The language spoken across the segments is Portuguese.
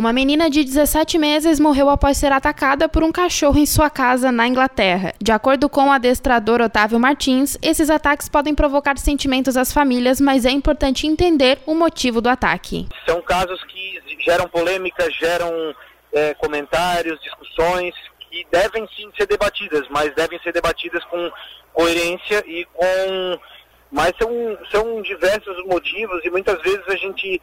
Uma menina de 17 meses morreu após ser atacada por um cachorro em sua casa na Inglaterra. De acordo com o adestrador Otávio Martins, esses ataques podem provocar sentimentos às famílias, mas é importante entender o motivo do ataque. São casos que geram polêmicas, geram é, comentários, discussões que devem sim ser debatidas, mas devem ser debatidas com coerência e com. Mas são, são diversos motivos e muitas vezes a gente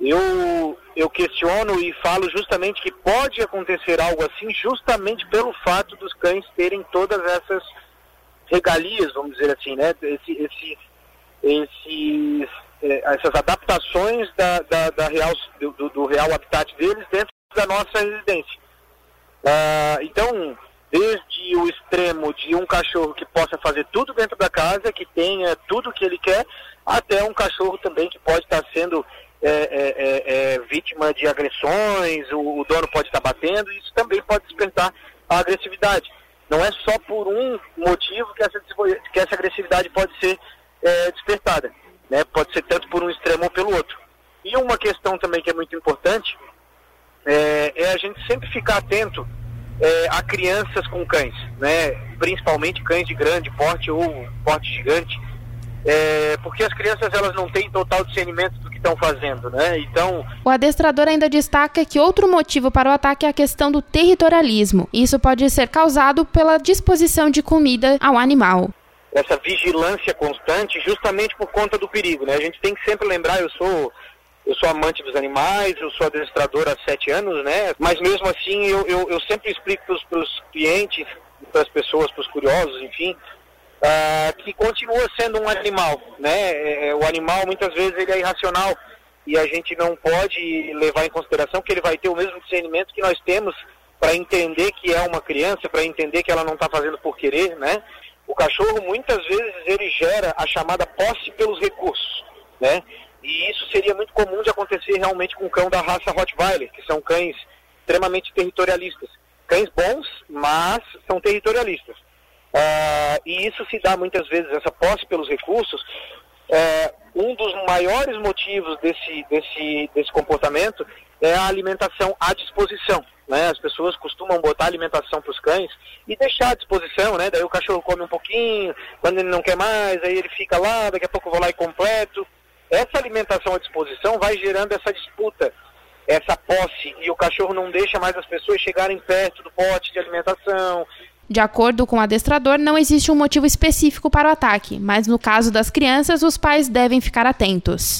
eu, eu questiono e falo justamente que pode acontecer algo assim justamente pelo fato dos cães terem todas essas regalias, vamos dizer assim, né? Esse, esse, esses, é, essas adaptações da, da, da real, do, do, real habitat deles dentro da nossa residência. Ah, então, desde o extremo de um cachorro que possa fazer tudo dentro da casa, que tenha tudo que ele quer, até um cachorro também que pode estar sendo é, é, é, é, vítima de agressões, o, o, dono pode estar batendo, isso também pode despertar a agressividade. Não é só por um motivo que essa, que essa agressividade pode ser é, despertada. Né? Pode ser tanto por um extremo ou pelo outro. E uma questão também que é muito importante é, é a gente sempre ficar atento a crianças com cães, né? principalmente cães de grande porte ou porte gigante, porque as crianças elas não têm total discernimento do estão fazendo, né? Então. O adestrador ainda destaca que outro motivo para o ataque é a questão do territorialismo. Isso pode ser causado pela disposição de comida ao animal. Essa vigilância constante, justamente por conta do perigo, né? A gente tem que sempre lembrar, eu sou eu sou amante dos animais, eu sou adestrador há sete anos, né? Mas mesmo assim eu, eu, eu sempre explico para os clientes, para as pessoas, para os curiosos, enfim, uh, que continua sendo um animal, né? É, é, o animal muitas vezes ele é irracional e a gente não pode levar em consideração que ele vai ter o mesmo discernimento que nós temos para entender que é uma criança, para entender que ela não está fazendo por querer, né? O cachorro muitas vezes ele gera a chamada posse pelos recursos, né? E isso seria muito comum de acontecer realmente com o cão da raça Rottweiler, que são cães extremamente territorialistas. Cães bons, mas são territorialistas. Uh, e isso se dá muitas vezes, essa posse pelos recursos, uh, um dos maiores motivos desse, desse, desse comportamento é a alimentação à disposição. Né? As pessoas costumam botar alimentação para os cães e deixar à disposição, né? Daí o cachorro come um pouquinho, quando ele não quer mais, aí ele fica lá, daqui a pouco eu vou lá e completo. Essa alimentação à disposição vai gerando essa disputa, essa posse, e o cachorro não deixa mais as pessoas chegarem perto do pote de alimentação, de acordo com o adestrador, não existe um motivo específico para o ataque, mas no caso das crianças, os pais devem ficar atentos.